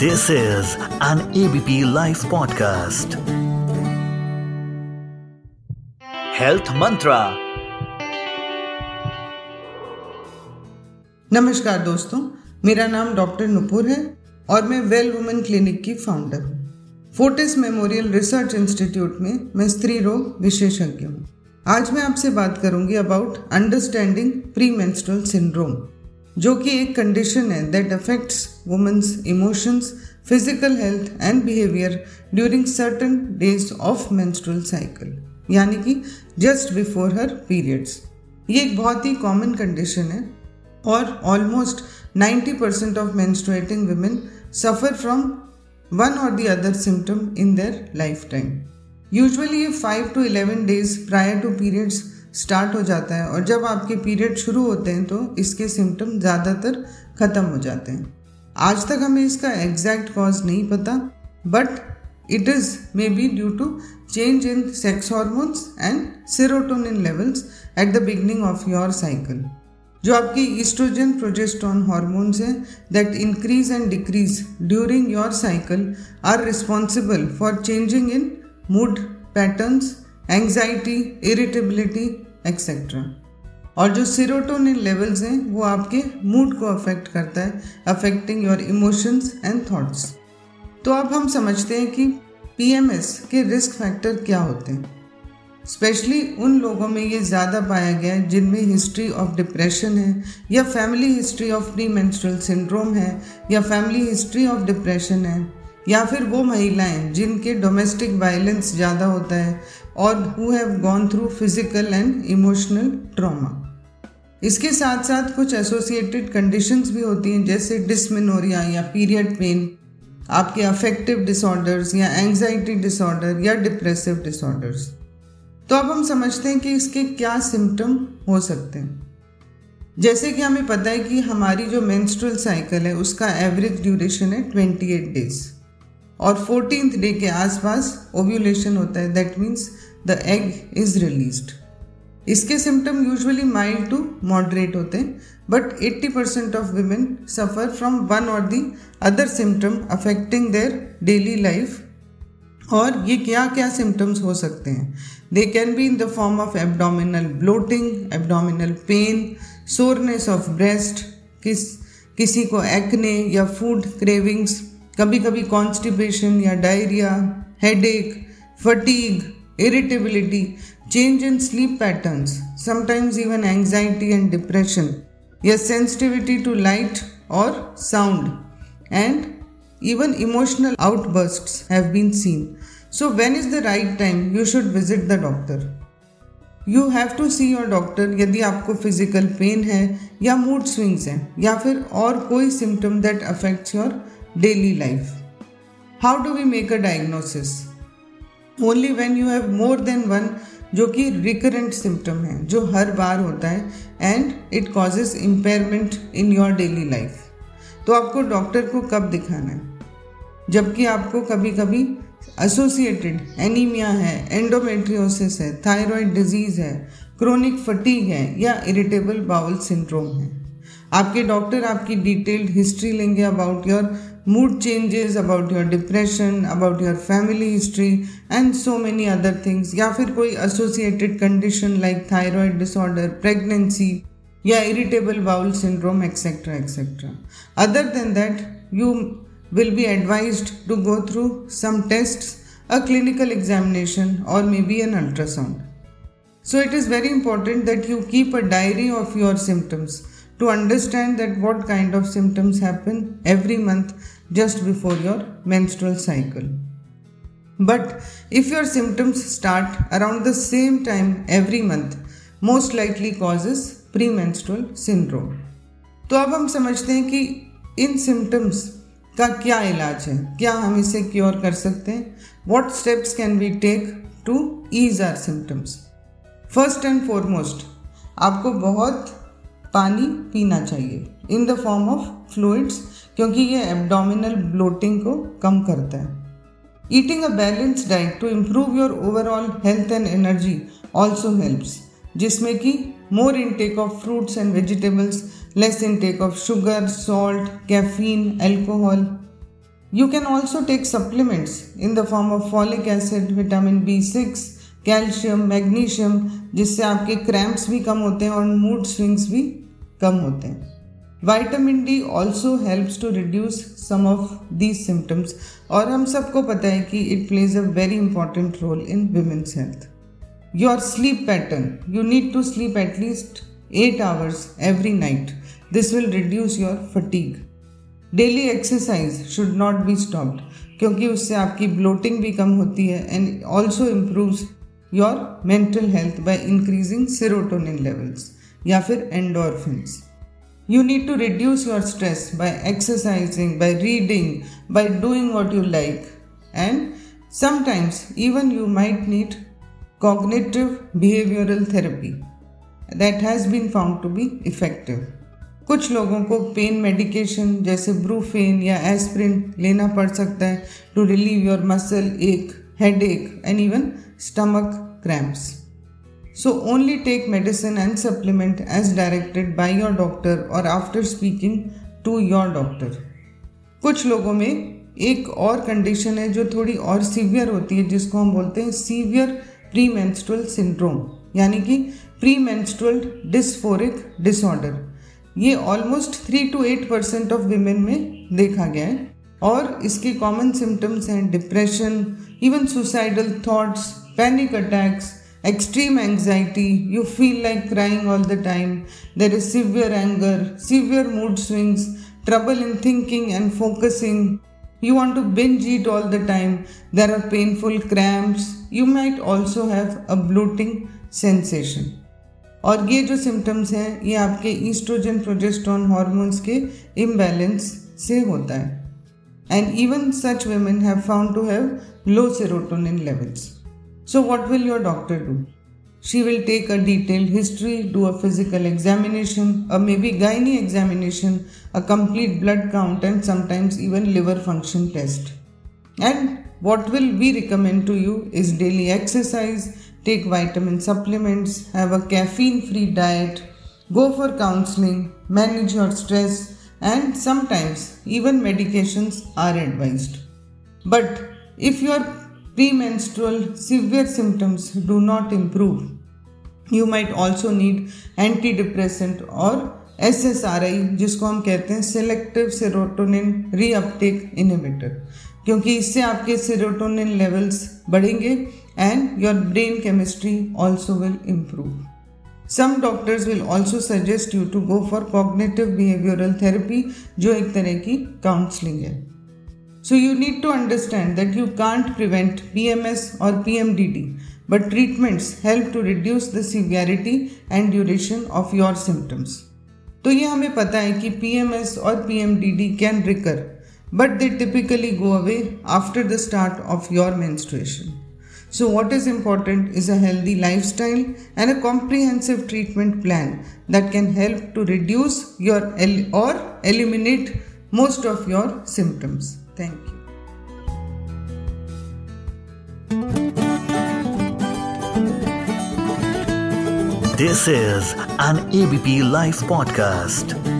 This is an ABP Life podcast. Health Mantra. नमस्कार दोस्तों, मेरा नाम डॉक्टर नुपुर है और मैं वेल वुमेन क्लिनिक की फाउंडर हूँ फोर्टिस मेमोरियल रिसर्च इंस्टीट्यूट में मैं स्त्री रोग विशेषज्ञ हूँ आज मैं आपसे बात करूँगी about understanding pre menstrual syndrome जो कि एक कंडीशन है that affects women's emotions physical health and behaviour during certain days of menstrual cycle यानी कि जस्ट बिफोर हर पीरियड्स ये एक बहुत ही कॉमन कंडीशन है और almost 90% percent of menstruating women suffer from one और the other symptom in their life time usually ये five to eleven days prior to periods start हो जाता है और जब आपके पीरियड शुरू होते हैं तो इसके सिम्टम ज़्यादातर ख़त्म हो जाते हैं। आज तक हमें इसका एग्जैक्ट कॉज नहीं पता but it is may be due to change in sex hormones and serotonin levels at the beginning of your cycle जो आपकी ईस्ट्रोजन प्रोजेस्ट्रॉन हॉर्मोन्स हैं that increase and decrease during your cycle are responsible for changing in mood patterns anxiety irritability etcetera और जो serotonin levels हैं, वो आपके mood को affect करता है affecting your emotions and thoughts तो अब हम समझते हैं कि पीएमएस के रिस्क फैक्टर क्या होते हैं। स्पेशली उन लोगों में ये ज़्यादा पाया गया है जिनमें हिस्ट्री ऑफ़ डिप्रेशन है, या family history of pre menstrual syndrome है, या फैमिली हिस्ट्री ऑफ़ डिप्रेशन है, या फिर वो महिलाएँ जिनके डोमेस्टिक वायलेंस ज़्यादा होता है और who have gone through physical and emotional trauma इसके साथ साथ कुछ एसोसिएटेड कंडीशंस भी होती हैं, जैसे डिसमिनोरिया या पीरियड पेन आपके अफेक्टिव डिसऑर्डर्स या एंग्जाइटी डिसऑर्डर या डिप्रेसिव डिसऑर्डर्स तो अब हम समझते हैं कि इसके क्या सिम्टम हो सकते हैं। जैसे कि हमें पता है कि हमारी जो मेंस्ट्रुअल साइकिल है, उसका एवरेज ड्यूरेशन है 28 डेज़ और फोर्टीन डे के आसपास ओव्यूलेशन होता है that means the egg is released इसके symptom usually mild to moderate होते हैं but 80 percent of women suffer from one और the other symptom affecting their daily life और ये क्या क्या सिम्टम्स हो सकते हैं? They can be in the form of abdominal bloating abdominal pain soreness of breast किस, किसी को एक्ने या फ़ूड क्रेविंग्स कभी कभी कॉन्स्टिपेशन या diarrhoea headache fatigue irritability change in sleep patterns sometimes even anxiety and depression या sensitivity to light और sound and even emotional outbursts have been seen. So, when is the right time you should visit the doctor? You have to see your doctor यदि आपको physical pain है या mood swings हैं या फिर और कोई symptom that affects your daily life how do we make a diagnosis? Only when you have more than one जो कि रिकरेंट सिम्टम है, जो हर बार होता है and it causes impairment in your daily life तो आपको डॉक्टर को कब दिखाना है? जबकि आपको कभी कभी एसोसिएटेड एनीमिया है एंडोमेट्रियोसिस है थायराइड डिज़ीज़ है क्रोनिक फटीग है, या इरिटेबल बाउल सिंड्रोम है. आपके डॉक्टर आपकी डिटेल्ड हिस्ट्री लेंगे about your mood changes, about your depression, about your family history, and so many other things. या फिर कोई associated condition like thyroid disorder, pregnancy, या irritable bowel syndrome, etc. etc. Other than that, you will be advised to go through some tests, a clinical examination, or maybe an ultrasound. So it is very important that you keep a diary of your symptoms to understand that what kind of symptoms happen every month just before your menstrual cycle. But if your symptoms start around the same time every month, most likely causes premenstrual syndrome. तो अब हम समझते हैं कि इन symptoms का क्या इलाज है क्या हम इसे क्योर कर सकते हैं what steps can be take to ease our symptoms first and foremost आपको बहुत पानी पीना चाहिए in the form of fluids क्योंकि ये एब्डोमिनल ब्लोटिंग को कम करता है। Eating a balance diet to improve your overall health and energy also helps जिसमें कि more intake of fruits and vegetables less intake of sugar salt caffeine alcohol You can also take supplements in the form of folic acid, vitamin B6, calcium magnesium जिससे आपके cramps भी कम होते हैं और mood swings भी कम होते हैं। Vitamin D also helps to reduce some of these symptoms और हम सबको पता है कि it plays a very important role in women's health your sleep pattern you need to sleep at least eight hours every night this will reduce your fatigue daily exercise should not be stopped क्योंकि उससे आपकी bloating भी कम होती है and also improves your mental health by increasing serotonin levels या फिर endorphins You need to reduce your stress by exercising, by reading, by doing what you like. And sometimes even you might need cognitive behavioral therapy that has been found to be effective. कुछ लोगों को pain medication जैसे Brufen या aspirin लेना पड़ सकता है to relieve your muscle ache head ache and even stomach cramps so only take medicine and supplement as directed by your doctor और after speaking to your doctor कुछ लोगों में एक और कंडीशन है जो थोड़ी और सीवियर होती है, जिसको हम बोलते हैं सीवियर प्री मेंस्ट्रुअल सिंड्रोम यानी कि प्री मेंस्ट्रुअल डिस्फोरिक डिसऑर्डर ये almost three to eight percent of women में देखा गया है और इसके कॉमन सिम्टम्स हैं depression even suicidal thoughts panic attacks extreme anxiety, you feel like crying all the time, there is severe anger, severe mood swings, trouble in thinking and focusing, you want to binge eat all the time, there are painful cramps, you might also have a bloating sensation. और ये जो सिम्टम्स हैं ये आपके oestrogen progesterone hormones के imbalance से होता है and even such women have found to have low serotonin levels so, what will your doctor do? She will take a detailed history, do a physical examination, a maybe gynae examination, a complete blood count, and sometimes even liver function test. And what will we recommend to you is daily exercise, take vitamin supplements, have a caffeine free diet, go for counseling, manage your stress, and sometimes even medications are advised. But if you are premenstrual severe symptoms do not improve, you might also need antidepressant or SSRI जिसको हम कहते हैं selective serotonin reuptake inhibitor क्योंकि इससे आपके serotonin levels बढ़ेंगे and your brain chemistry also will improve. Some doctors will also suggest you to go for cognitive behavioral therapy जो एक तरह की counseling है So you need to understand that you can't prevent PMS or PMDD, but treatments help to reduce the severity and duration of your symptoms. तो ये हमें पता है कि PMS और PMDD can recur, but they typically go away after the start of your menstruation. So, what is important is a healthy lifestyle and a comprehensive treatment plan that can help to reduce your el- or eliminate most of your symptoms. Thank you. This is an ABP Life podcast.